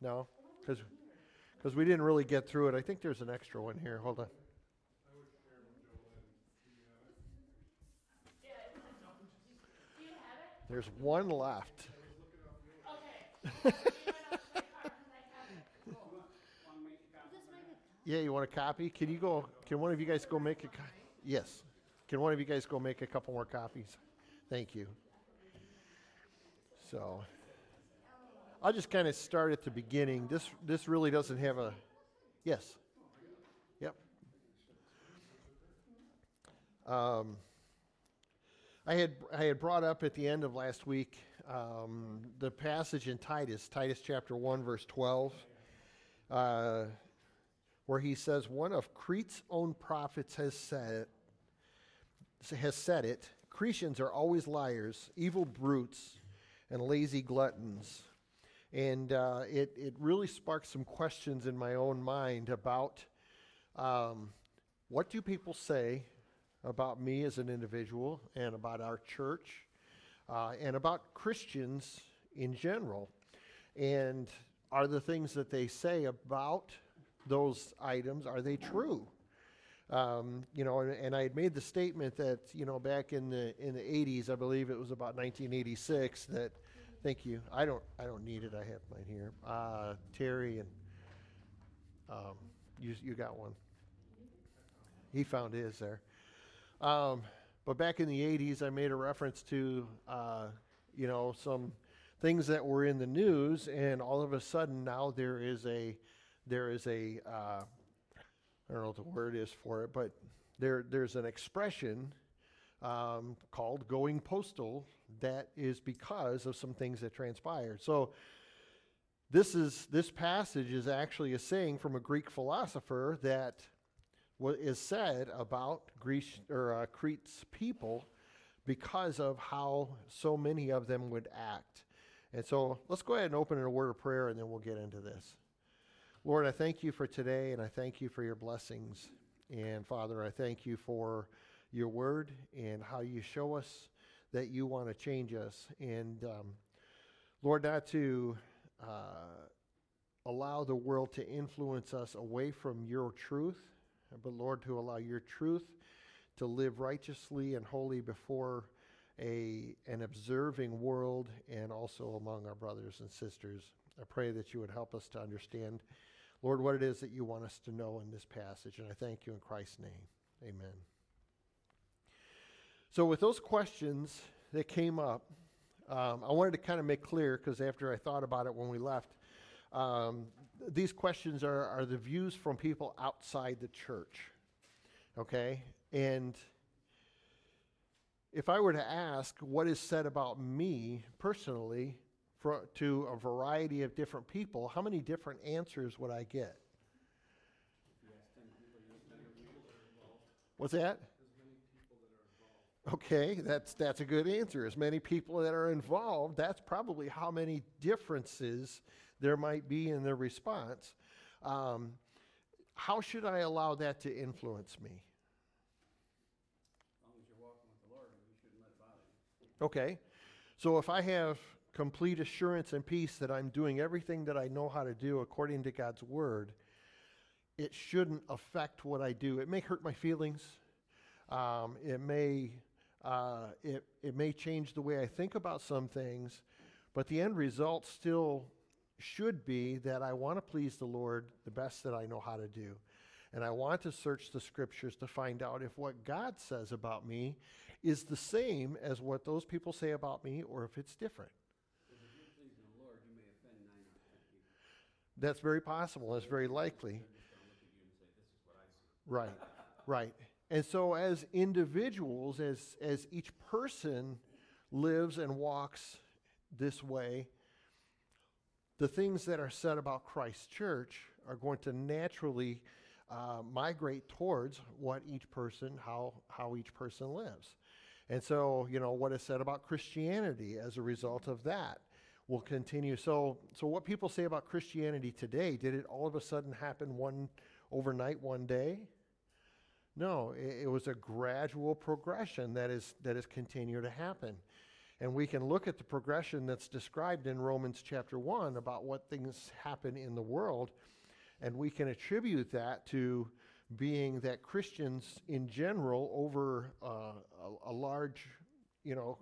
No? Because we didn't really get through it. I think there's an extra one here. Hold on. There's one left. Yeah, you want a copy? Can you go, can one of you guys go make a Yes. Can one of you guys go make a couple more copies? Thank you. So, I'll just kind of start at the beginning. This, this really doesn't have a, yes. Yep. Um, I had, I had brought up at the end of last week um, the passage in Titus, Titus chapter 1, verse 12, uh, where he says, One of Crete's own prophets has said, has said it Cretians are always liars, evil brutes, and lazy gluttons. And uh, it, it really sparked some questions in my own mind about um, what do people say about me as an individual and about our church uh, and about Christians in general. And are the things that they say about those items, are they true? Um, you know, and, and, I had made the statement that, you know, back in the in the 80s, I believe it was about 1986, that, thank you, I don't, I don't need it, I have mine here. Uh, Terry and, um, you, you got one. He found his there. Um, but back in the 80s, I made a reference to, uh, you know, some things that were in the news, and all of a sudden now there is a, there is a, uh, I don't know what the word is for it, but there, there's an expression um, called going postal that is because of some things that transpired. So this is this passage is actually a saying from a Greek philosopher that what is said about Greece or uh, Crete's people because of how so many of them would act. And so let's go ahead and open in a word of prayer and then we'll get into this. Lord, I thank you for today and I thank you for your blessings. And Father, I thank you for your word and how you show us that you want to change us. And um, Lord, not to uh, allow the world to influence us away from your truth but Lord, to allow your truth to live righteously and holy before a, an observing world and also among our brothers and sisters. I pray that you would help us to understand, Lord, what it is that you want us to know in this passage. And I thank you in Christ's name. Amen. So, with those questions that came up, um, I wanted to kind of make clear, because after I thought about it when we left, um, these questions are, are the views from people outside the church. Okay? And if I were to ask what is said about me personally for, to a variety of different people, how many different answers would I get? What's that? Okay, that's that's a good answer. As many people that are involved, that's probably how many differences there might be in their response. Um, how should I allow that to influence me? Okay. So if I have complete assurance and peace that I'm doing everything that I know how to do according to God's word, it shouldn't affect what I do. It may hurt my feelings. Um, it may uh, it it may change the way I think about some things, but the end result still should be that I want to please the Lord the best that I know how to do. And I want to search the scriptures to find out if what God says about me is the same as what those people say about me or if it's different. Lord, That's very possible. That's very likely. Right, right. And so, as individuals, as, as each person lives and walks this way, the things that are said about Christ's church are going to naturally uh, migrate towards what each person, how, how each person lives. And so, you know, what is said about Christianity as a result of that will continue. So, so what people say about Christianity today, did it all of a sudden happen one overnight, one day? No, it, it was a gradual progression that is that has continued to happen. And we can look at the progression that's described in Romans chapter 1 about what things happen in the world, and we can attribute that to being that Christians in general, over uh, a, a large, you know,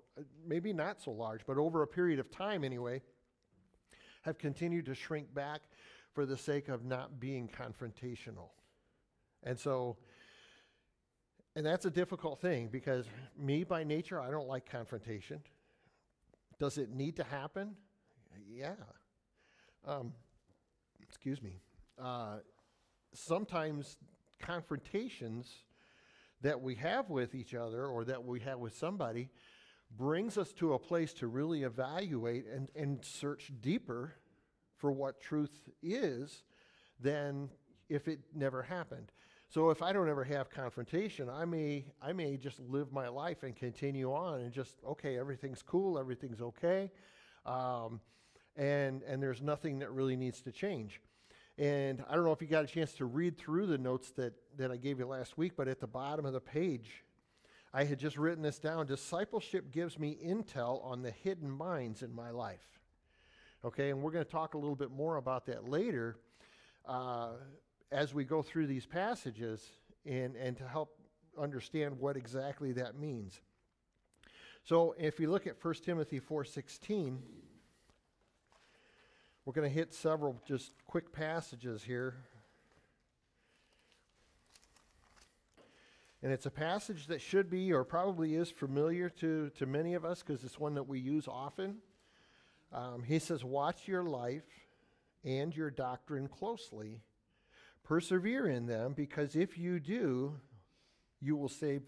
maybe not so large, but over a period of time anyway, have continued to shrink back for the sake of not being confrontational. And so, and that's a difficult thing because me by nature, I don't like confrontation. Does it need to happen? Yeah. Um, excuse me. Uh, sometimes confrontations that we have with each other or that we have with somebody brings us to a place to really evaluate and, and search deeper for what truth is than if it never happened. So if I don't ever have confrontation, I may I may just live my life and continue on and just okay, everything's cool, everything's okay, um, and and there's nothing that really needs to change. And I don't know if you got a chance to read through the notes that that I gave you last week, but at the bottom of the page, I had just written this down. Discipleship gives me intel on the hidden minds in my life. Okay, and we're going to talk a little bit more about that later. Uh, as we go through these passages and, and to help understand what exactly that means. So if you look at 1 Timothy 4:16, we're going to hit several just quick passages here. And it's a passage that should be or probably is familiar to, to many of us because it's one that we use often. Um, he says, Watch your life and your doctrine closely Persevere in them, because if you do, you will save,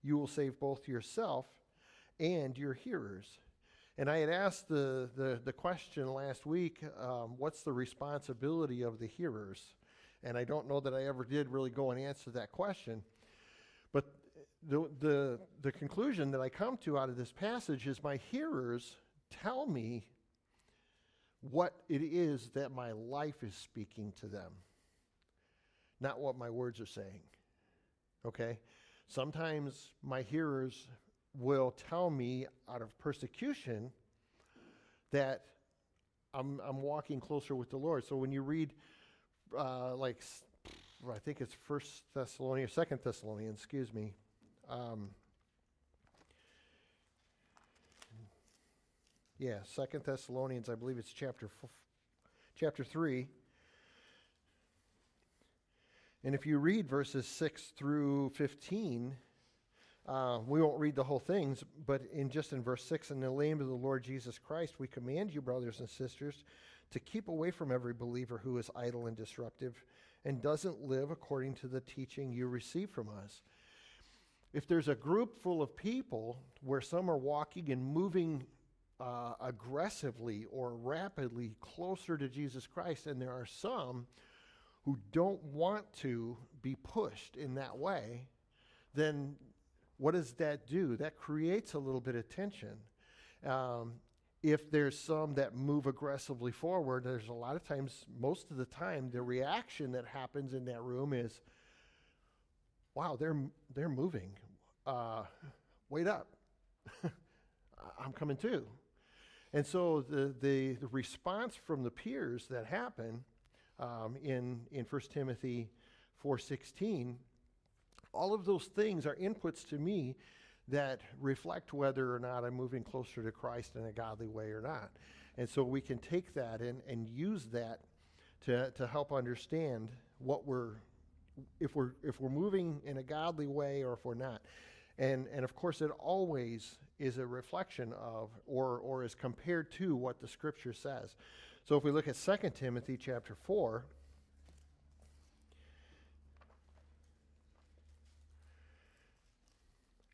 you will save both yourself and your hearers. And I had asked the, the, the question last week um, what's the responsibility of the hearers? And I don't know that I ever did really go and answer that question. But the, the, the conclusion that I come to out of this passage is my hearers tell me what it is that my life is speaking to them not what my words are saying. Okay? Sometimes my hearers will tell me out of persecution that I'm, I'm walking closer with the Lord. So when you read, uh, like, I think it's First Thessalonians, Second Thessalonians, excuse me. Um, yeah, Second Thessalonians, I believe it's chapter f- chapter three. And if you read verses 6 through 15, uh, we won't read the whole things, but in just in verse 6, in the name of the Lord Jesus Christ, we command you, brothers and sisters, to keep away from every believer who is idle and disruptive and doesn't live according to the teaching you receive from us. If there's a group full of people where some are walking and moving uh, aggressively or rapidly closer to Jesus Christ, and there are some who don't want to be pushed in that way, then what does that do? That creates a little bit of tension. Um, if there's some that move aggressively forward, there's a lot of times, most of the time, the reaction that happens in that room is, "Wow, they're they're moving. Uh, wait up, I'm coming too." And so the, the the response from the peers that happen um, in, in 1 Timothy 4.16, all of those things are inputs to me that reflect whether or not I'm moving closer to Christ in a godly way or not. And so we can take that and, and use that to, to help understand what we're if we're if we're moving in a godly way or if we're not. And and of course it always is a reflection of or or is compared to what the scripture says. So if we look at 2 Timothy chapter 4,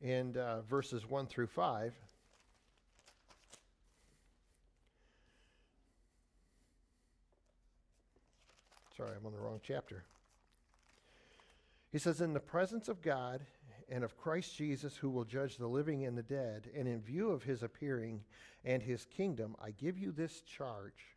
and uh, verses 1 through 5. Sorry, I'm on the wrong chapter. He says, In the presence of God and of Christ Jesus, who will judge the living and the dead, and in view of his appearing and his kingdom, I give you this charge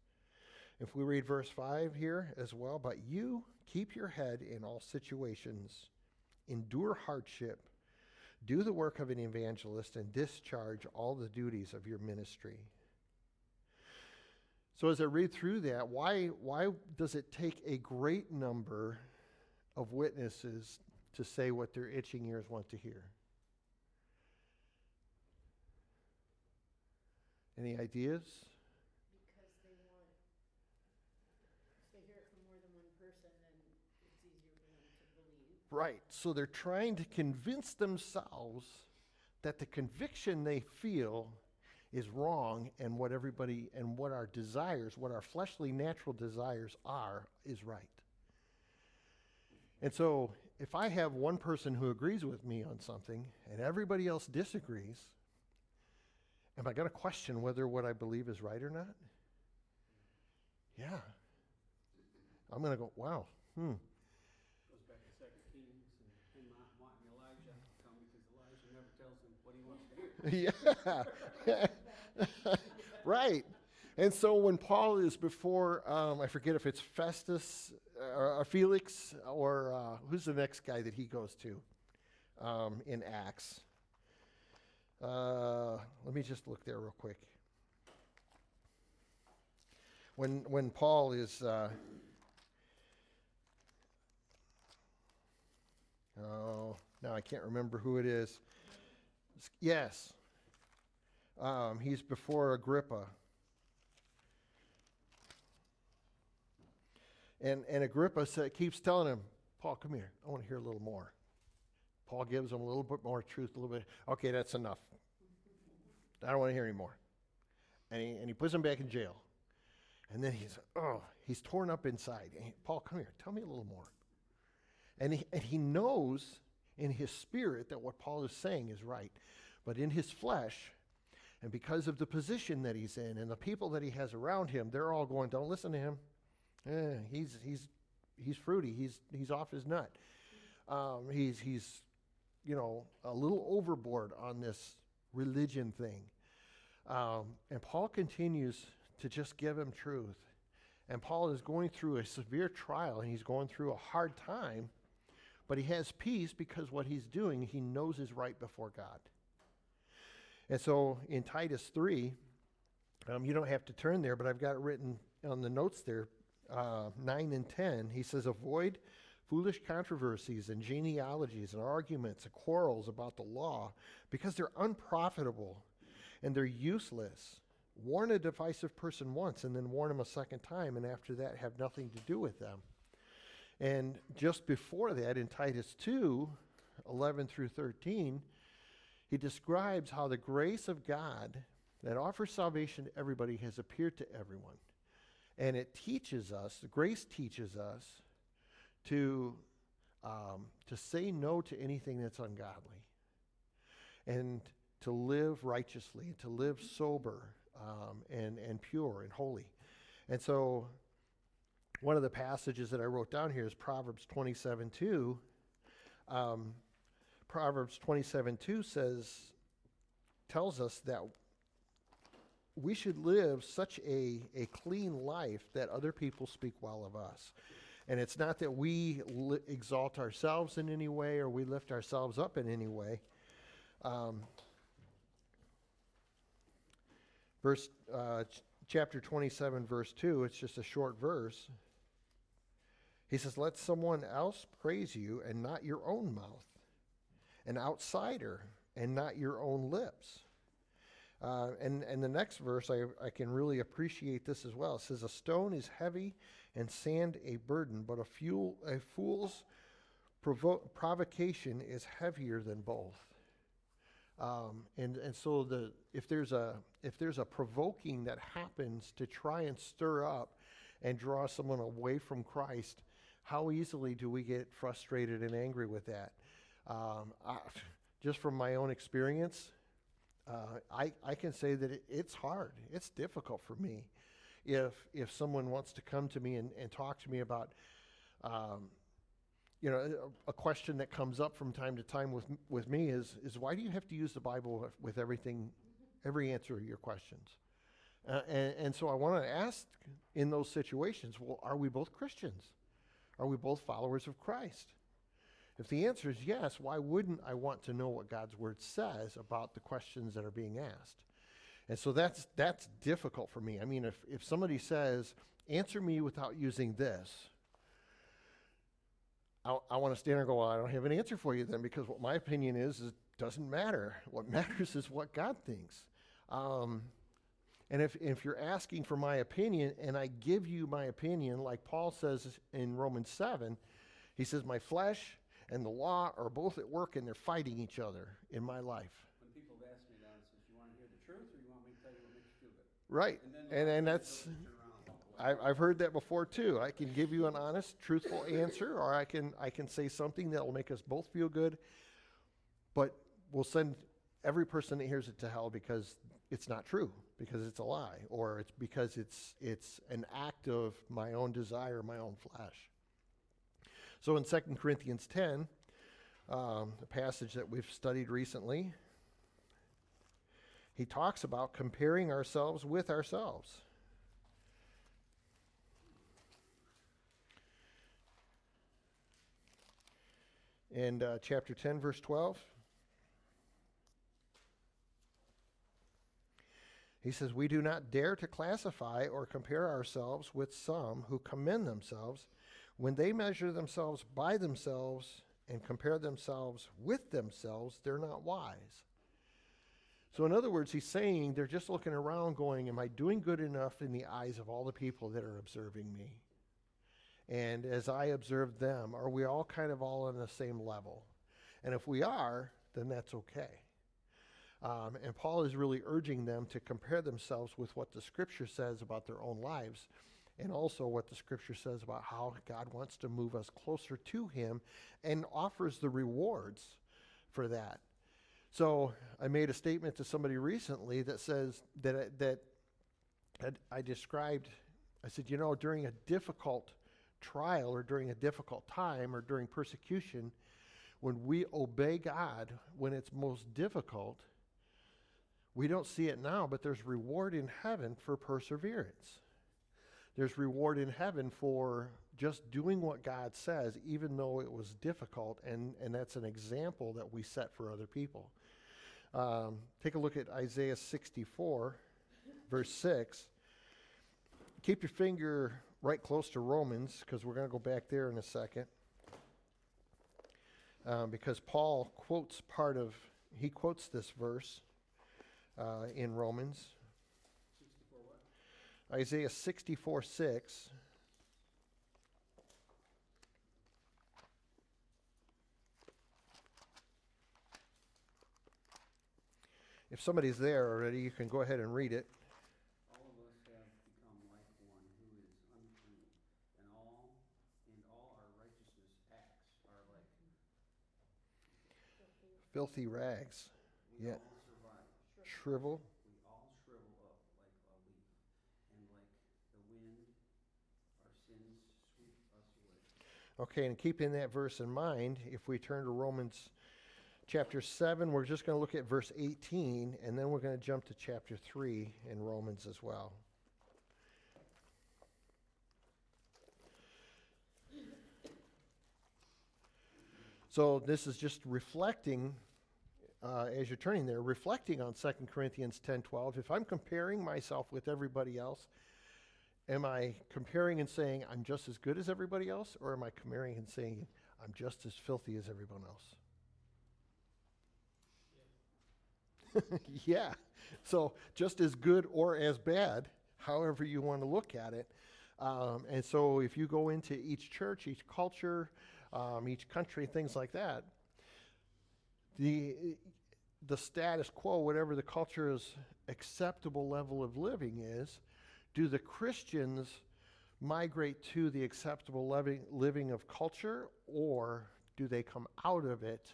If we read verse 5 here as well, but you keep your head in all situations, endure hardship, do the work of an evangelist, and discharge all the duties of your ministry. So as I read through that, why, why does it take a great number of witnesses to say what their itching ears want to hear? Any ideas? Because they want, if they hear it from more than one person, then it's easier for them to believe. Right. So they're trying to convince themselves that the conviction they feel is wrong and what everybody and what our desires, what our fleshly natural desires are, is right. And so if I have one person who agrees with me on something and everybody else disagrees, am I going to question whether what I believe is right or not? Yeah. I'm going to go, wow, hmm. Goes back to Second Kings and him not wanting Elijah to come because Elijah never tells him what he wants to hear. yeah. right. And so when Paul is before, um, I forget if it's Festus uh, or Felix or uh, who's the next guy that he goes to um, in Acts. Uh, let me just look there real quick. When when Paul is uh, oh now I can't remember who it is. Yes, um, he's before Agrippa. And, and Agrippa sa keeps telling him, Paul, come here. I want to hear a little more. Paul gives him a little bit more truth, a little bit. Okay, that's enough. I don't want to hear any more. And he, and he puts him back in jail. And then he's, oh, he's torn up inside. He, Paul, come here. Tell me a little more. And he, and he knows in his spirit that what Paul is saying is right. But in his flesh, and because of the position that he's in and the people that he has around him, they're all going, don't listen to him. Eh, he's, he's, he's fruity. He's, he's off his nut. Um, he's, he's, you know, a little overboard on this religion thing. Um, and Paul continues to just give him truth. And Paul is going through a severe trial and he's going through a hard time, but he has peace because what he's doing, he knows is right before God. And so in Titus 3, um, you don't have to turn there, but I've got it written on the notes there, uh, 9 and 10. He says, Avoid foolish controversies and genealogies and arguments and quarrels about the law because they're unprofitable and they're useless. Warn a divisive person once and then warn him a second time, and after that, have nothing to do with them. And just before that, in Titus 2 11 through 13, he describes how the grace of God that offers salvation to everybody has appeared to everyone. And it teaches us, the grace teaches us to, um, to say no to anything that's ungodly and to live righteously, to live sober um, and, and pure and holy. And so, one of the passages that I wrote down here is Proverbs 27 2. Um, Proverbs 27 2 says, tells us that we should live such a, a clean life that other people speak well of us. And it's not that we li- exalt ourselves in any way or we lift ourselves up in any way. Um, verse uh, ch- chapter 27 verse 2 it's just a short verse he says let someone else praise you and not your own mouth an outsider and not your own lips. Uh, and, and the next verse I, I can really appreciate this as well. It says a stone is heavy and sand a burden but a, fuel, a fool's provo- provocation is heavier than both. Um, and and so the if there's a if there's a provoking that happens to try and stir up and draw someone away from Christ, how easily do we get frustrated and angry with that? Um, I, just from my own experience, uh, I, I can say that it, it's hard. It's difficult for me. If, if someone wants to come to me and, and talk to me about, um, you know, a, a question that comes up from time to time with, with me is, is why do you have to use the Bible with, everything, every answer to your questions? Uh, and, and so I want to ask in those situations, well, are we both Christians? Are we both followers of Christ? If the answer is yes, why wouldn't I want to know what God's word says about the questions that are being asked? And so that's that's difficult for me. I mean, if, if somebody says, answer me without using this, I, I want to stand and go, well, I don't have an answer for you then, because what my opinion is, is doesn't matter. What matters is what God thinks. Um, and if, if you're asking for my opinion and I give you my opinion, like Paul says in Romans 7, he says, My flesh and the law are both at work and they're fighting each other in my life. When people have asked me that, says, you wanna hear the truth, or you want me to tell you what makes you feel good? Right. then And, and that's, turn around and walk away. I, I've heard that before too. I can give you an honest, truthful answer, or I can, I can say something that will make us both feel good, but we'll send every person that hears it to hell because it's not true, because it's a lie, or it's because it's, it's an act of my own desire, my own flesh. So in 2 Corinthians 10, um, the passage that we've studied recently, he talks about comparing ourselves with ourselves. in uh, chapter 10, verse 12. He says, We do not dare to classify or compare ourselves with some who commend themselves when they measure themselves by themselves and compare themselves with themselves, they're not wise. So, in other words, he's saying they're just looking around going, Am I doing good enough in the eyes of all the people that are observing me? And as I observe them, are we all kind of all on the same level? And if we are, then that's okay. Um, and Paul is really urging them to compare themselves with what the scripture says about their own lives and also what the scripture says about how God wants to move us closer to him and offers the rewards for that. So I made a statement to somebody recently that says that that I described I said, you know, during a difficult trial or during a difficult time or during persecution, when we obey God when it's most difficult, we don't see it now, but there's reward in heaven for perseverance. There's reward in heaven for just doing what God says, even though it was difficult, and, and that's an example that we set for other people. Um, take a look at Isaiah 64, verse 6. Keep your finger right close to Romans, because we're going to go back there in a second. Um, because Paul quotes part of, he quotes this verse uh, in Romans. Sixty-four what? Isaiah 64 6. If somebody's there already, you can go ahead and read it. All of us have become like one who is unclean, and all, and all our righteousness acts are like, Filthy rags. we Yeah. Shrivel. We all shrivel up like a leaf, and like the wind, our sins sweep us away. Okay, and keeping that verse in mind, if we turn to Romans chapter 7, we're just going to look at verse 18, and then we're going to jump to chapter 3 in Romans as well. So this is just reflecting, uh, as you're turning there, reflecting on 2 Corinthians 10:12, If I'm comparing myself with everybody else, am I comparing and saying I'm just as good as everybody else, or am I comparing and saying I'm just as filthy as everyone else? yeah. So just as good or as bad, however you want to look at it. Um, and so if you go into each church, each culture, um, each country, things like that, the the status quo, whatever the culture's acceptable level of living is, do the Christians migrate to the acceptable living, living of culture, or do they come out of it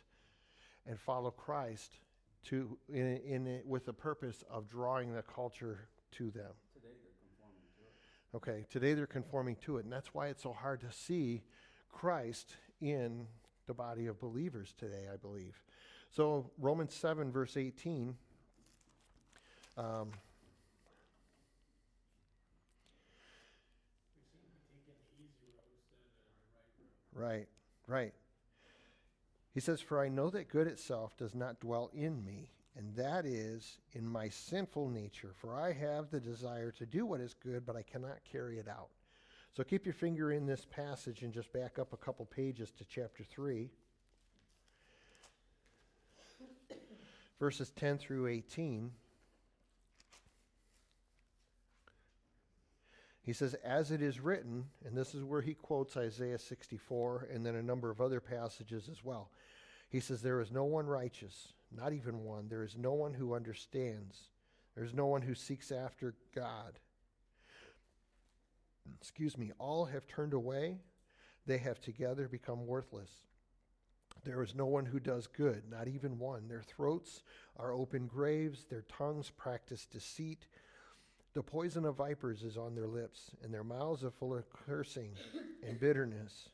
and follow Christ to in, in it with the purpose of drawing the culture to them. Today they're conforming to it. Okay, today they're conforming to it, and that's why it's so hard to see Christ in the body of believers today, I believe. So, Romans 7, verse 18. Um, right, right. He says, For I know that good itself does not dwell in me, and that is in my sinful nature. For I have the desire to do what is good, but I cannot carry it out. So keep your finger in this passage and just back up a couple pages to chapter 3, verses 10 through 18. He says, As it is written, and this is where he quotes Isaiah 64 and then a number of other passages as well. He says, There is no one righteous, not even one. There is no one who understands. There is no one who seeks after God. Excuse me, all have turned away. They have together become worthless. There is no one who does good, not even one. Their throats are open graves, their tongues practice deceit. The poison of vipers is on their lips, and their mouths are full of cursing and bitterness.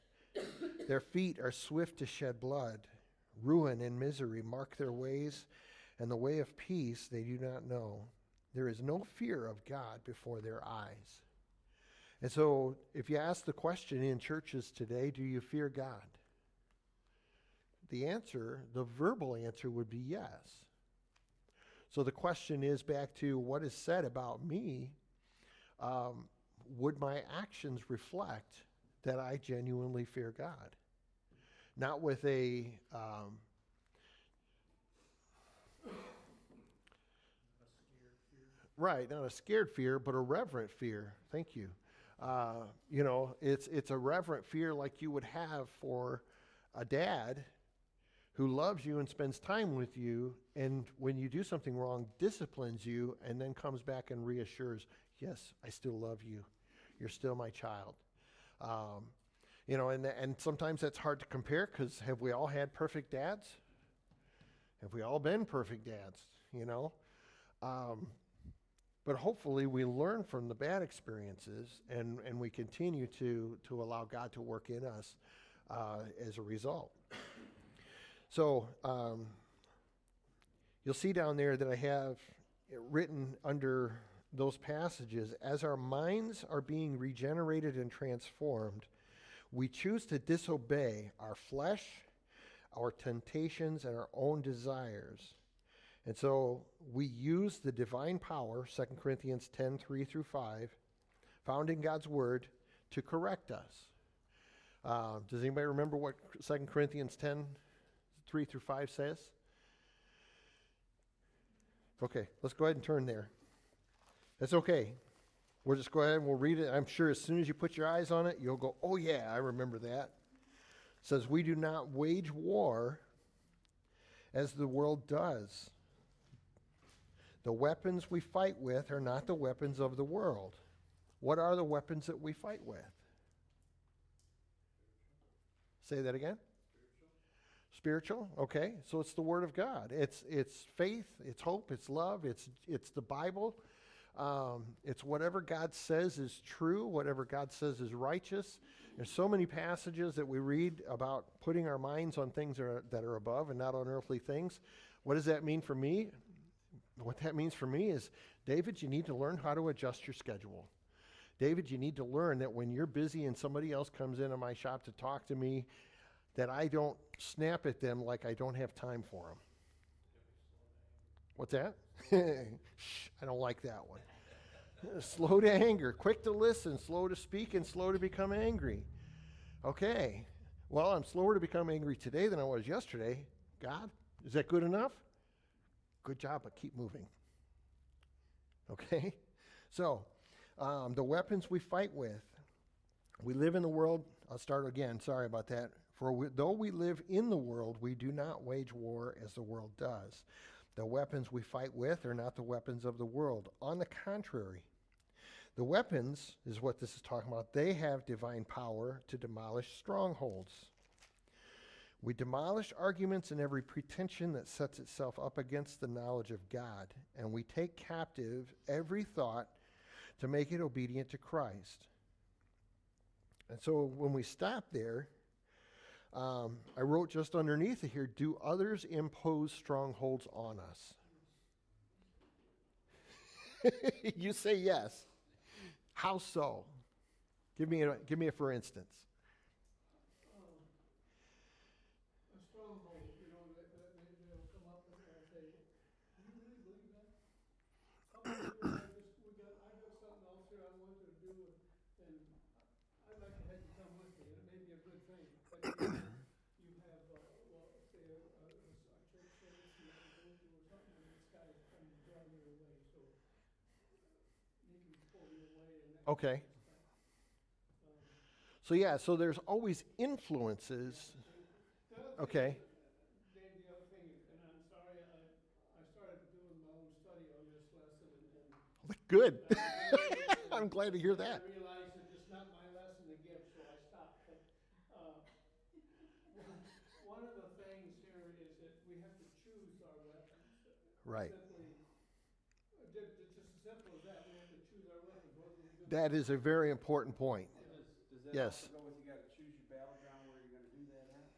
Their feet are swift to shed blood. Ruin and misery mark their ways, and the way of peace they do not know. There is no fear of God before their eyes. And so, if you ask the question in churches today, do you fear God? The answer, the verbal answer, would be yes. So the question is back to what is said about me. Um, would my actions reflect that I genuinely fear God? Not with a um, right, not a scared fear, but a reverent fear. Thank you. Uh, you know, it's it's a reverent fear like you would have for a dad who loves you and spends time with you, and when you do something wrong, disciplines you, and then comes back and reassures, "Yes, I still love you. You're still my child." Um, you know, and and sometimes that's hard to compare because have we all had perfect dads? Have we all been perfect dads? You know, um, but hopefully we learn from the bad experiences and and we continue to to allow God to work in us uh, as a result. So um, you'll see down there that I have it written under those passages as our minds are being regenerated and transformed, we choose to disobey our flesh, our temptations, and our own desires. And so we use the divine power, 2 Corinthians 10 3 through 5, found in God's Word, to correct us. Uh, does anybody remember what 2 Corinthians 10 3 through 5 says? Okay, let's go ahead and turn there. That's okay. We'll just go ahead and we'll read it. I'm sure as soon as you put your eyes on it, you'll go, oh, yeah, I remember that. It says, We do not wage war as the world does. The weapons we fight with are not the weapons of the world. What are the weapons that we fight with? Say that again. Spiritual, okay. So it's the Word of God. It's it's faith, it's hope, it's love, it's it's the Bible. Um, it's whatever God says is true, whatever God says is righteous. There's so many passages that we read about putting our minds on things that are, that are above and not on earthly things. What does that mean for me? What that means for me is, David, you need to learn how to adjust your schedule. David, you need to learn that when you're busy and somebody else comes into my shop to talk to me, that I don't snap at them like I don't have time for them. What's that? Shh, I don't like that one. slow to anger, quick to listen, slow to speak, and slow to become angry. Okay. Well, I'm slower to become angry today than I was yesterday. God, is that good enough? Good job, but keep moving. Okay? So, um, the weapons we fight with. We live in the world. I'll start again. Sorry about that. For we, though we live in the world, we do not wage war as the world does. The weapons we fight with are not the weapons of the world. On the contrary, the weapons is what this is talking about. They have divine power to demolish strongholds. We demolish arguments and every pretension that sets itself up against the knowledge of God, and we take captive every thought to make it obedient to Christ. And so when we stop there, um, I wrote just underneath it here do others impose strongholds on us? you say yes. How so? Give me a, give me a for instance. Um, A stronghold, you know, that, that, they, they'll come up and they'll say, do you really believe that? Oh, I just, we got, I got something else here I want you to do, and, and I'd like to have you come with me, and it may be a good thing, but you you have, uh, well, say, a, a, a church service you have to go to or something, and this guy's trying to drive you away, so he can pull you away and that. Okay. So, yeah, so there's always influences. Okay. Good. I'm glad to hear that. I That is a very important point. Does, does that Yes. also go with you gotta choose your battleground where you're gonna do that at?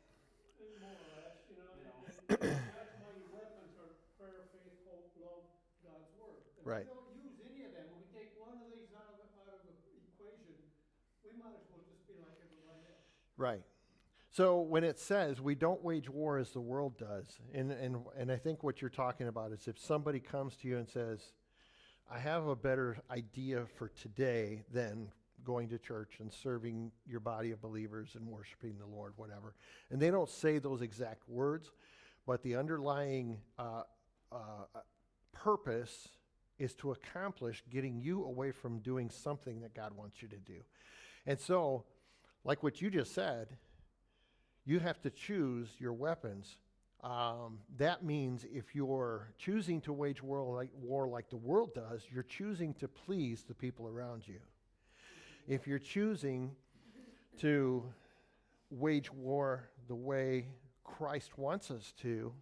More or less, you know, You know. and, and that's why your weapons are prayer, faith, hope, love, God's word. If Right. we don't use any of them, when we take one of these out of, the- out of the equation, we might as well just be like everybody else. Right. So when it says we don't wage war as the world does, and, and, and I think what you're talking about is if somebody comes to you and says, I have a better idea for today than going to church and serving your body of believers and worshiping the Lord, whatever. And they don't say those exact words, but the underlying uh, uh, purpose is to accomplish getting you away from doing something that God wants you to do. And so, like what you just said, you have to choose your weapons. Um, that means if you're choosing to wage war like, war like the world does, you're choosing to please the people around you. If you're choosing to wage war the way Christ wants us to,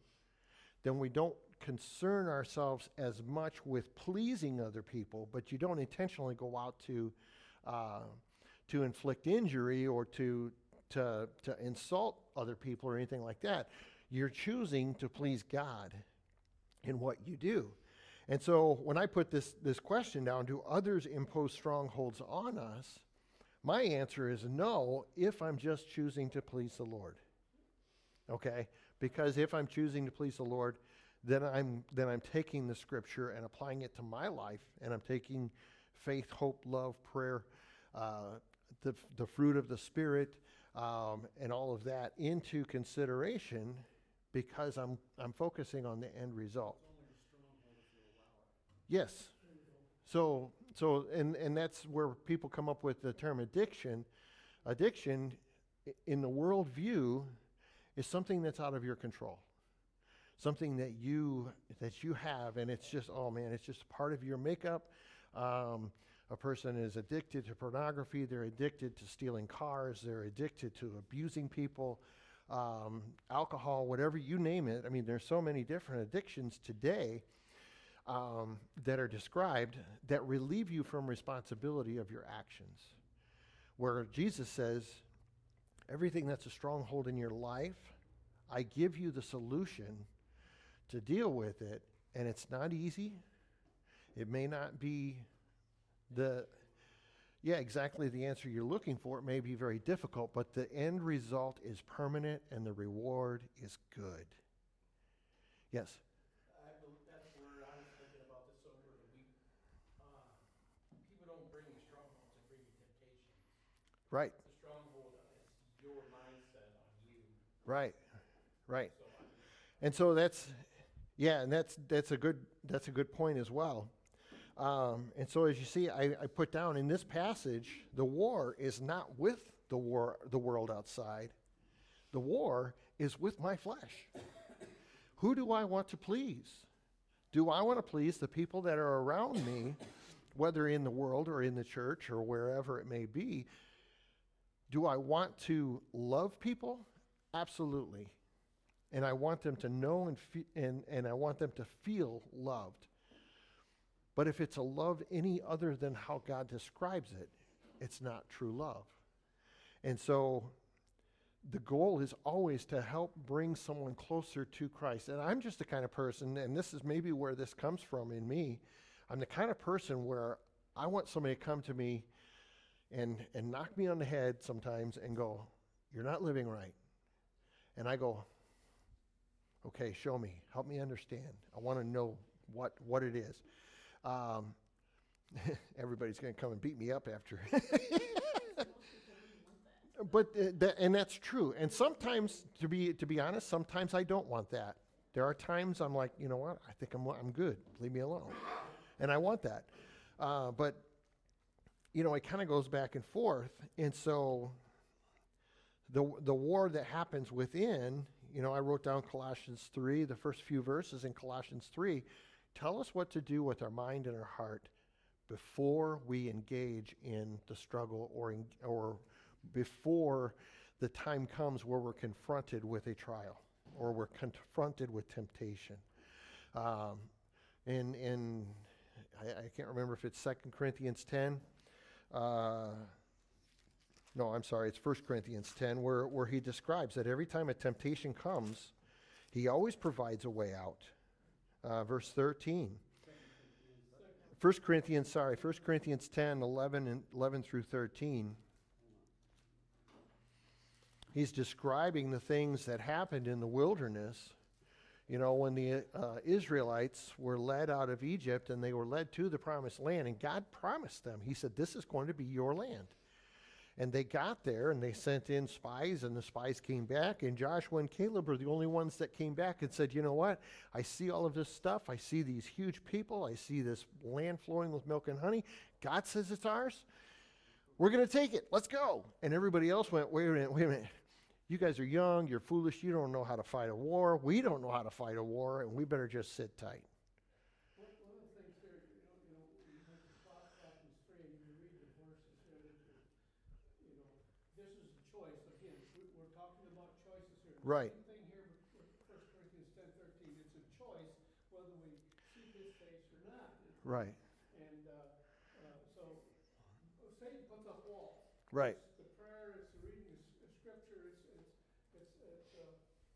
then we don't concern ourselves as much with pleasing other people, but you don't intentionally go out to uh, to inflict injury or to to to insult other people or anything like that. You're choosing to please God in what you do. And so when I put this this question down, do others impose strongholds on us? My answer is no, if I'm just choosing to please the Lord. Okay? Because if I'm choosing to please the Lord, then I'm then I'm taking the scripture and applying it to my life, and I'm taking faith, hope, love, prayer, uh, the the fruit of the spirit, um, and all of that into consideration, because I'm I'm focusing on the end result. Yes. So so and and that's where people come up with the term addiction. Addiction, in the world view, is something that's out of your control something that you that you have and it's just oh man it's just part of your makeup um, a person is addicted to pornography they're addicted to stealing cars they're addicted to abusing people um, alcohol whatever you name it i mean there's so many different addictions today um, that are described that relieve you from responsibility of your actions where jesus says everything that's a stronghold in your life I give you the solution to deal with it, and it's not easy. It may not be the, yeah, exactly the answer you're looking for. It may be very difficult, but the end result is permanent and the reward is good. Yes? I bel that's where I was thinking about this over the week. Uh, people don't bring you strongholds, they bring you temptation. Right, The stronghold is your mindset on you, right, right. so And so that's, yeah, and that's that's a good that's a good point as well. Um, and so as you see, I, I put down in this passage, the war is not with the war the world outside. The war is with my flesh. Who do I want to please? Do I want to please the people that are around me, whether in the world or in the church or wherever it may be? Do I want to love people Absolutely. And I want them to know and, fe- and, and I want them to feel loved. But if it's a love any other than how God describes it, it's not true love. And so the goal is always to help bring someone closer to Christ. And I'm just the kind of person, and this is maybe where this comes from in me. I'm the kind of person where I want somebody to come to me and, and knock me on the head sometimes and go, You're not living right. And I go, Okay, show me. Help me understand. I want to know what, what it is. Um, everybody's going to come and beat me up after. but uh, and that's true. And sometimes, to be to be honest, sometimes I don't want that. There are times I'm like, you know what? I think I'm I'm good. Leave me alone. And I want that. Uh, but you know, it kind of goes back and forth. And so the the war that happens within, you know, I wrote down Colossians 3, the first few verses in Colossians 3 tell us what to do with our mind and our heart before we engage in the struggle or in, or before the time comes where we're confronted with a trial or we're confronted with temptation. Um, and I, I can't remember if it's 2 Corinthians 10. Uh, no, I'm sorry, it's 1 Corinthians 10, where, where he describes that every time a temptation comes, he always provides a way out. Uh, verse 13. 1 Corinthians, sorry, 1 Corinthians 10, 11, and 11 through 13. He's describing the things that happened in the wilderness. You know, when the uh, Israelites were led out of Egypt and they were led to the promised land, and God promised them, He said, This is going to be your land. And they got there and they sent in spies, and the spies came back. And Joshua and Caleb were the only ones that came back and said, You know what? I see all of this stuff. I see these huge people. I see this land flowing with milk and honey. God says it's ours. We're going to take it. Let's go. And everybody else went, Wait a minute, wait a minute. You guys are young. You're foolish. You don't know how to fight a war. We don't know how to fight a war, and we better just sit tight. One, one of the things there, you know, you know, you have the Colossians three, and you read the verses there, that you, you know, this is a choice, again, we, we're talking about choices here. The Right. Same thing here with, First Corinthians ten thirteen, it's a choice whether we seek his face or not. Right. And, uh, uh, so, Satan puts up walls. Right. It's the prayer, it's the reading of scripture, it's, it's, it's, it's, uh,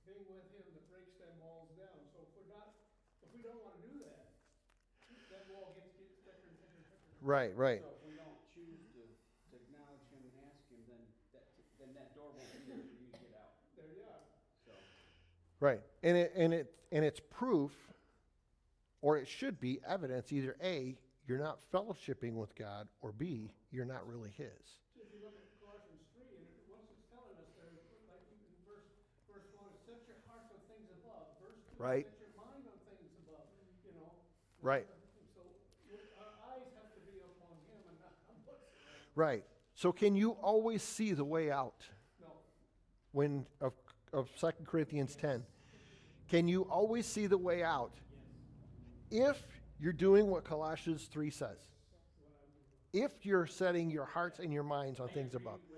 being with him that breaks them walls down. So if we're not, if we don't wanna do that, that wall gets, gets thicker and thicker and thicker. Right, right. So if we don't choose to, to acknowledge him and ask him, then that, then that door won't be there for you to get out, There you are. so. Right. And it and it and it's proof or it should be evidence either A, you're not fellowshipping with God, or B, you're not really his. If you look at Colossians three, and it, once it's telling us there, like in verse, verse one, set your heart on things above. Verse two, Right. set your mind on things above, you know? Right. So, our eyes have to be upon him and not on what's, Right. So can you always see the way out no. when of of 2 Corinthians 10? Can you always see the way out if you're doing what Colossians 3 says? If you're setting your hearts and your minds on things above.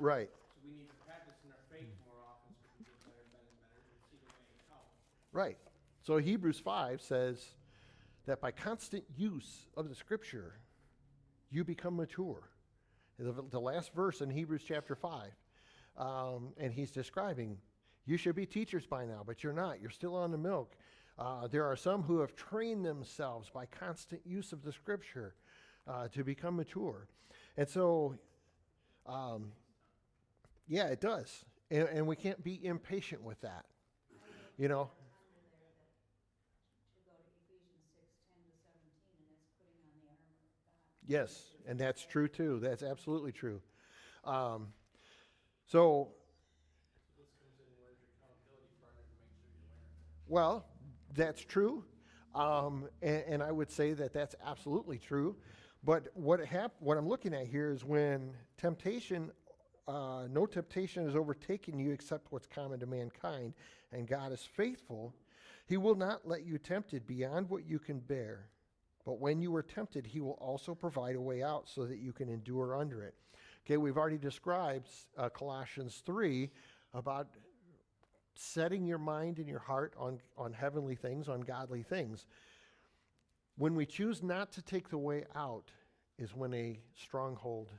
Right. So we need to practice in our faith more often, so we get better and better and better, and see the way out. Right. So Hebrews 5 says that by constant use of the scripture, you become mature. The, last verse in Hebrews chapter 5. Um, and he's describing, you should be teachers by now, but you're not. You're still on the milk. Uh, there are some who have trained themselves by constant use of the scripture uh, to become mature. And so, um, yeah, it does. And, and we can't be impatient with that. You know? to go to Ephesians six, ten to seventeen, and that's putting on the armor of God. Yes, and that's true too. That's absolutely true. Um, so, well, that's true. Um, and, and I would say that that's absolutely true. But what hap- what I'm looking at here is when temptation uh, no temptation has overtaken you except what's common to mankind, and God is faithful. He will not let you tempted beyond what you can bear. But when you are tempted, he will also provide a way out so that you can endure under it. Okay, we've already described uh, Colossians 3 about setting your mind and your heart on, on heavenly things, on godly things. When we choose not to take the way out, is when a stronghold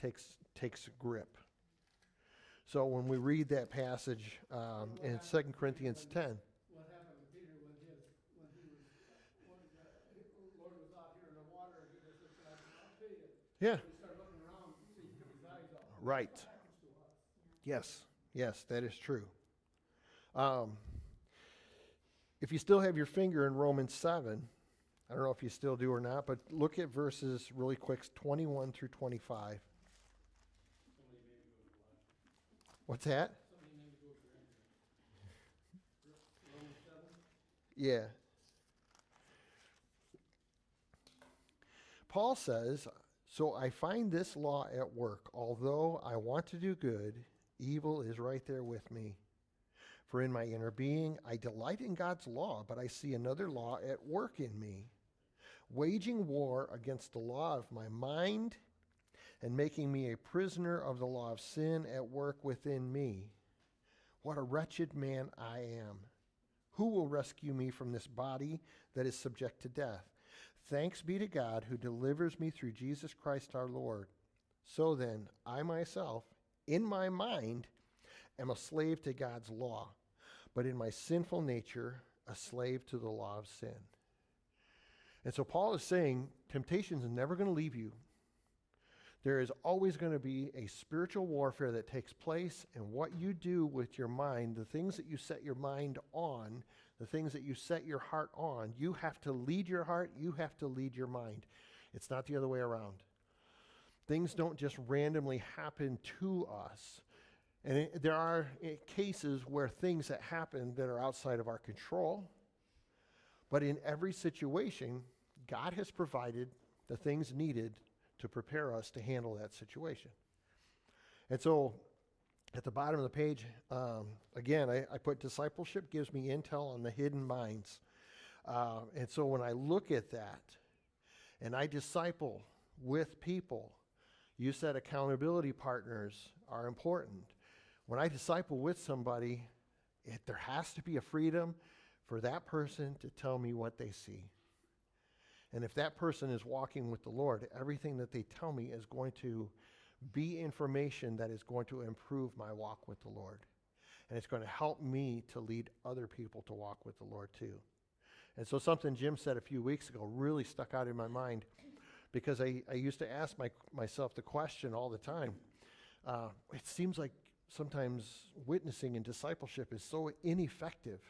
takes, takes grip. So when we read that passage um, in 2 Corinthians 10, What happened to Peter when his, when he was, when the Lord was out here in the water, he just said, I'll pay you. yeah, He started looking around, see, he took his eyes off. right. What happens to us? Yes, yes, that is true. Um, if you still have your finger in Romans 7, I don't know if you still do or not, but look at verses really quick 21 through 25. What's that? Yeah. Paul says, So I find this law at work. Although I want to do good, evil is right there with me. For in my inner being, I delight in God's law, but I see another law at work in me, waging war against the law of my mind and making me a prisoner of the law of sin at work within me. What a wretched man I am. Who will rescue me from this body that is subject to death? Thanks be to God who delivers me through Jesus Christ our Lord. So then, I myself, in my mind, am a slave to God's law, but in my sinful nature, a slave to the law of sin. And so Paul is saying temptation is never going to leave you. There is always going to be a spiritual warfare that takes place, and what you do with your mind, the things that you set your mind on, the things that you set your heart on, you have to lead your heart, you have to lead your mind. It's not the other way around. Things don't just randomly happen to us. And it, there are eh, cases where things that happen that are outside of our control. But in every situation, God has provided the things needed to prepare us to handle that situation. And so at the bottom of the page, um, again, I, I, put discipleship gives me intel on the hidden minds. Uh, and so when I look at that and I disciple with people, you said accountability partners are important. When I disciple with somebody, it, there has to be a freedom for that person to tell me what they see. And if that person is walking with the Lord, everything that they tell me is going to be information that is going to improve my walk with the Lord. And it's going to help me to lead other people to walk with the Lord too. And so, something Jim said a few weeks ago really stuck out in my mind because I, I used to ask my, myself the question all the time. Uh, it seems like sometimes witnessing and discipleship is so ineffective.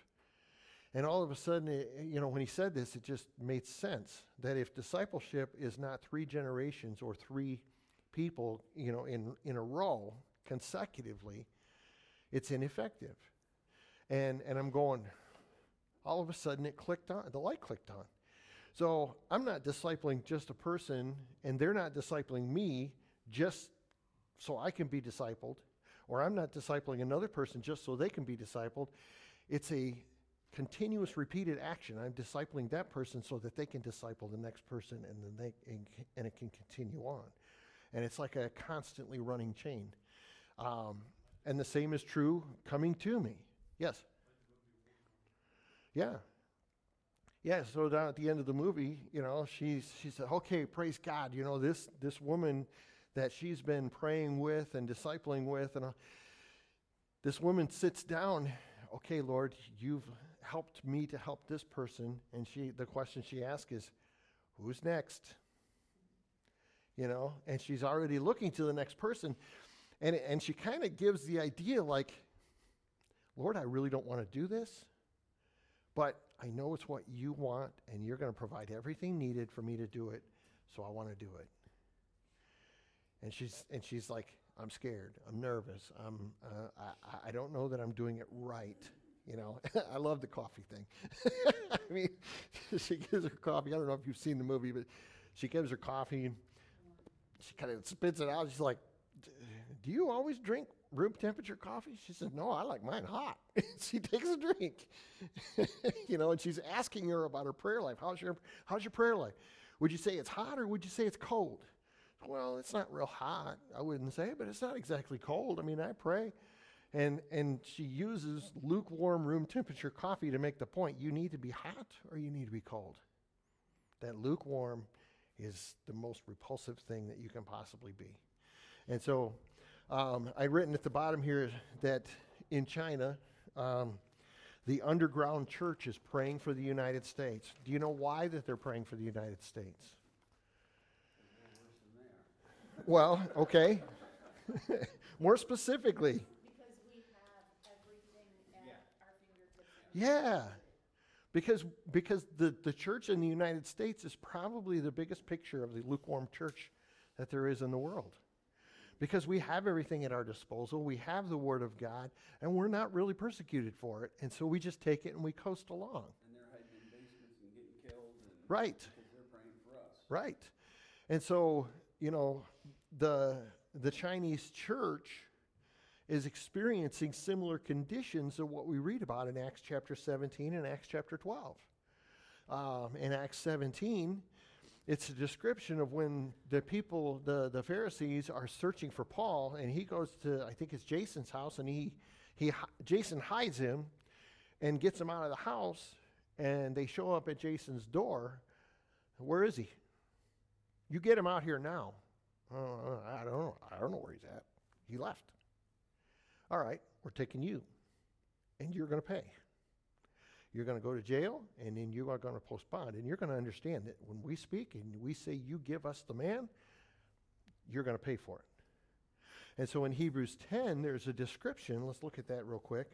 And all of a sudden, it, you know, when he said this, it just made sense that if discipleship is not three generations or three people, you know, in, in a row consecutively, it's ineffective. And, and I'm going, all of a sudden it clicked on, the light clicked on. So I'm not discipling just a person, and they're not discipling me just so I can be discipled, or I'm not discipling another person just so they can be discipled. It's a continuous repeated action. I'm discipling that person so that they can disciple the next person and then they and, and it can continue on. And it's like a constantly running chain. Um, and the same is true coming to me. Yes. Yeah. Yeah, so down at the end of the movie, you know, she's she said, "Okay, praise God, you know, this this woman that she's been praying with and discipling with and uh, this woman sits down, okay, Lord, you've helped me to help this person. And she, the question she asks is, who's next? You know, and she's already looking to the next person. And, and she kind of gives the idea like, Lord, I really don't want to do this, but I know it's what you want, and you're going to provide everything needed for me to do it, so I want to do it. And she's, and she's like, I'm scared. I'm nervous. I'm, uh, I, I don't know that I'm doing it right. You know, I love the coffee thing. I mean, she gives her coffee. I don't know if you've seen the movie, but she gives her coffee she kind of spits it out. She's like, Do you always drink room temperature coffee? She says, No, I like mine hot. she takes a drink. you know, and she's asking her about her prayer life. How's your, how's your prayer life? Would you say it's hot or would you say it's cold? Well, it's not real hot, I wouldn't say, but it's not exactly cold. I mean, I pray. And, and she uses lukewarm room temperature coffee to make the point you need to be hot or you need to be cold. That lukewarm is the most repulsive thing that you can possibly be. And so um, I written at the bottom here that in China, um, the underground church is praying for the United States. Do you know why that they're praying for the United States? Well, okay. More specifically, Because we have everything Yeah. at our fingertips. yeah. Because, because the, the church in the United States is probably the biggest picture of the lukewarm church that there is in the world. Because we have everything at our disposal, we have the Word of God, and we're not really persecuted for it. And so we just take it and we coast along. And they're hiding in basements and getting killed and. Right. They're praying for us. Right. And so, you know, the the Chinese church is experiencing similar conditions of what we read about in Acts chapter 17 and Acts chapter 12. Um, in Acts 17, it's a description of when the people, the, the Pharisees, are searching for Paul, and he goes to, I think it's Jason's house, and he, he Jason hides him and gets him out of the house, and they show up at Jason's door. Where is he? You get him out here now. Uh, I don't know. I don't know where he's at. He left. All right, we're taking you, and you're going to pay. You're going to go to jail, and then you are going to post bond. And you're going to understand that when we speak and we say, You give us the man, you're going to pay for it. And so in Hebrews 10, there's a description. Let's look at that real quick.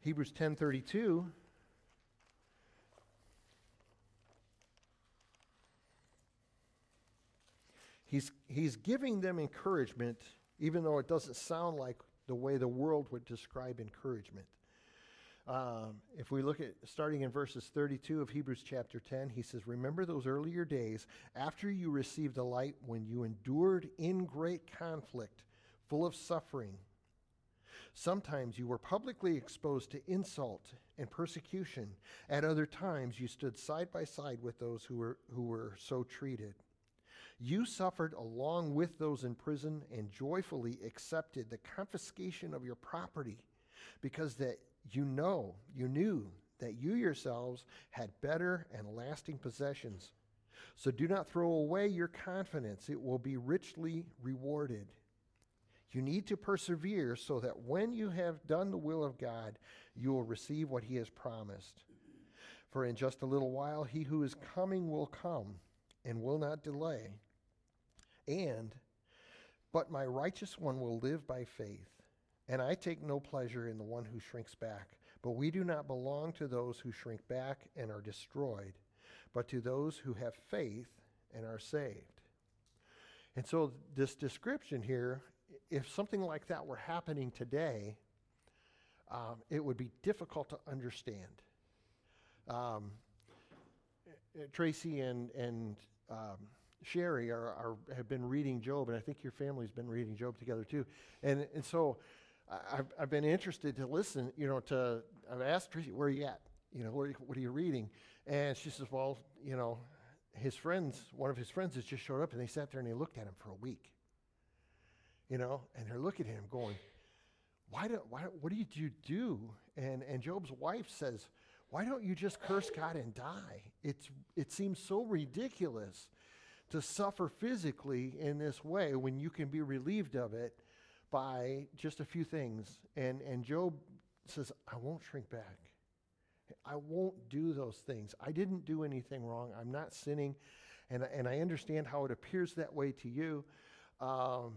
Hebrews 10:32 He's, he's giving them encouragement, even though it doesn't sound like the way the world would describe encouragement. Um, if we look at starting in verses 32 of Hebrews chapter 10, he says, Remember those earlier days after you received the light when you endured in great conflict, full of suffering. Sometimes you were publicly exposed to insult and persecution. At other times, you stood side by side with those who were, who were so treated. You suffered along with those in prison and joyfully accepted the confiscation of your property because that you know, you knew that you yourselves had better and lasting possessions. So do not throw away your confidence, it will be richly rewarded. You need to persevere so that when you have done the will of God, you will receive what he has promised. For in just a little while, he who is coming will come and will not delay. And, but my righteous one will live by faith. And I take no pleasure in the one who shrinks back. But we do not belong to those who shrink back and are destroyed, but to those who have faith and are saved. And so, this description here, if something like that were happening today, um, it would be difficult to understand. Um, Tracy and, and um, Sherry are, are, have been reading Job, and I think your family's been reading Job together too. And, and so I've, I've been interested to listen, you know, to, I've asked Tracy, where are you at? You know, where, what are you reading? And she says, well, you know, his friends, one of his friends has just showed up, and they sat there and they looked at him for a week. You know, and they're looking at him going, why do, why, what did you do? And, and Job's wife says, why don't you just curse God and die? It's, it seems so ridiculous to suffer physically in this way when you can be relieved of it by just a few things. And, and Job says, I won't shrink back. I won't do those things. I didn't do anything wrong. I'm not sinning. And, and I understand how it appears that way to you. Um,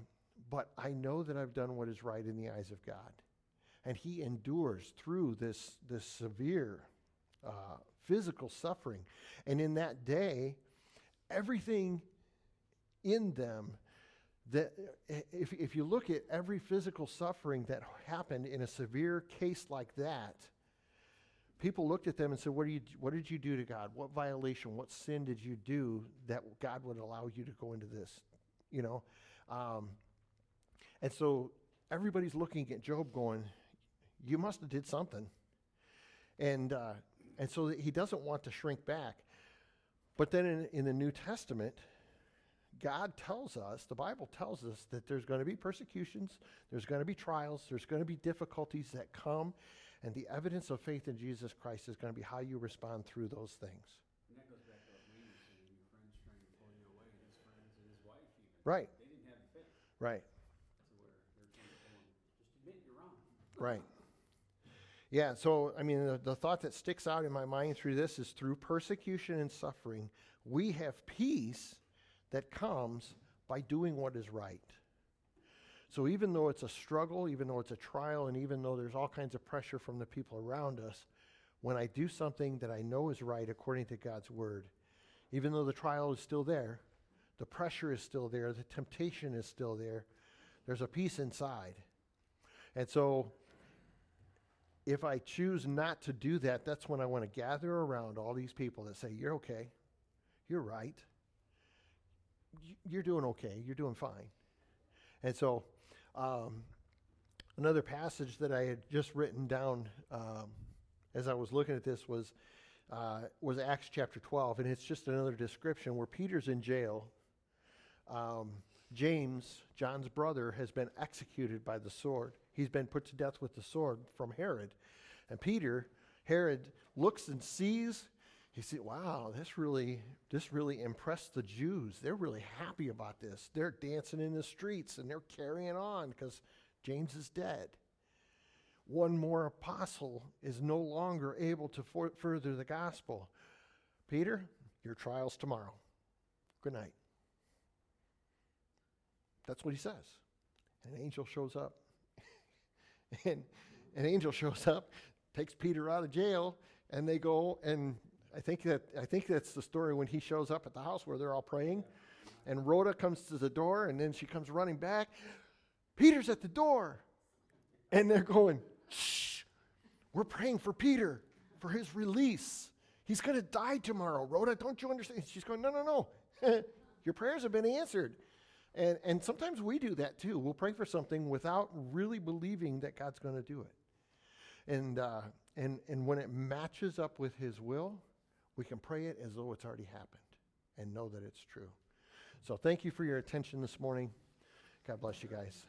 but I know that I've done what is right in the eyes of God. And he endures through this, this severe uh, physical suffering. And in that day, everything in them that if, if you look at every physical suffering that happened in a severe case like that, people looked at them and said, what, you, what did you do to God? What violation, what sin did you do that God would allow you to go into this? You know, Um, and so everybody's looking at Job going, you must have did something. And, uh, and so he doesn't want to shrink back. But then in, in the New Testament, God tells us, the Bible tells us that there's going to be persecutions, there's going to be trials, there's going to be difficulties that come, and the evidence of faith in Jesus Christ is going to be how you respond through those things. And that goes back to what Wayne was your friends trying to pull you away, his friends and his wife even. Right, They didn't have faith right, where they're trying to just admit you're wrong. right. Yeah, so I mean, the, the thought that sticks out in my mind through this is through persecution and suffering, we have peace that comes by doing what is right. So even though it's a struggle, even though it's a trial, and even though there's all kinds of pressure from the people around us, when I do something that I know is right according to God's word, even though the trial is still there, the pressure is still there, the temptation is still there, there's a peace inside. And so if I choose not to do that, that's when I want to gather around all these people that say, You're okay. You're right. You're doing okay. You're doing fine. And so, um, another passage that I had just written down um, as I was looking at this was, uh, was Acts chapter 12. And it's just another description where Peter's in jail. Um, James, John's brother, has been executed by the sword. He's been put to death with the sword from Herod. And Peter, Herod looks and sees, he said, wow, this really, this really impressed the Jews. They're really happy about this. They're dancing in the streets and they're carrying on because James is dead. One more apostle is no longer able to for- further the gospel. Peter, your trial's tomorrow. Good night. That's what he says. And an angel shows up. and an angel shows up, takes Peter out of jail, and they go and I think that I think that's the story when he shows up at the house where they're all praying. And Rhoda comes to the door and then she comes running back. Peter's at the door. And they're going, shh, we're praying for Peter for his release. He's going to die tomorrow. Rhoda, don't you understand? She's going, no, no, no. Your prayers have been answered. And, and sometimes we do that too. We'll pray for something without really believing that God's going to do it. And, uh, and, and when it matches up with His will, we can pray it as though it's already happened and know that it's true. So thank you for your attention this morning. God bless you guys.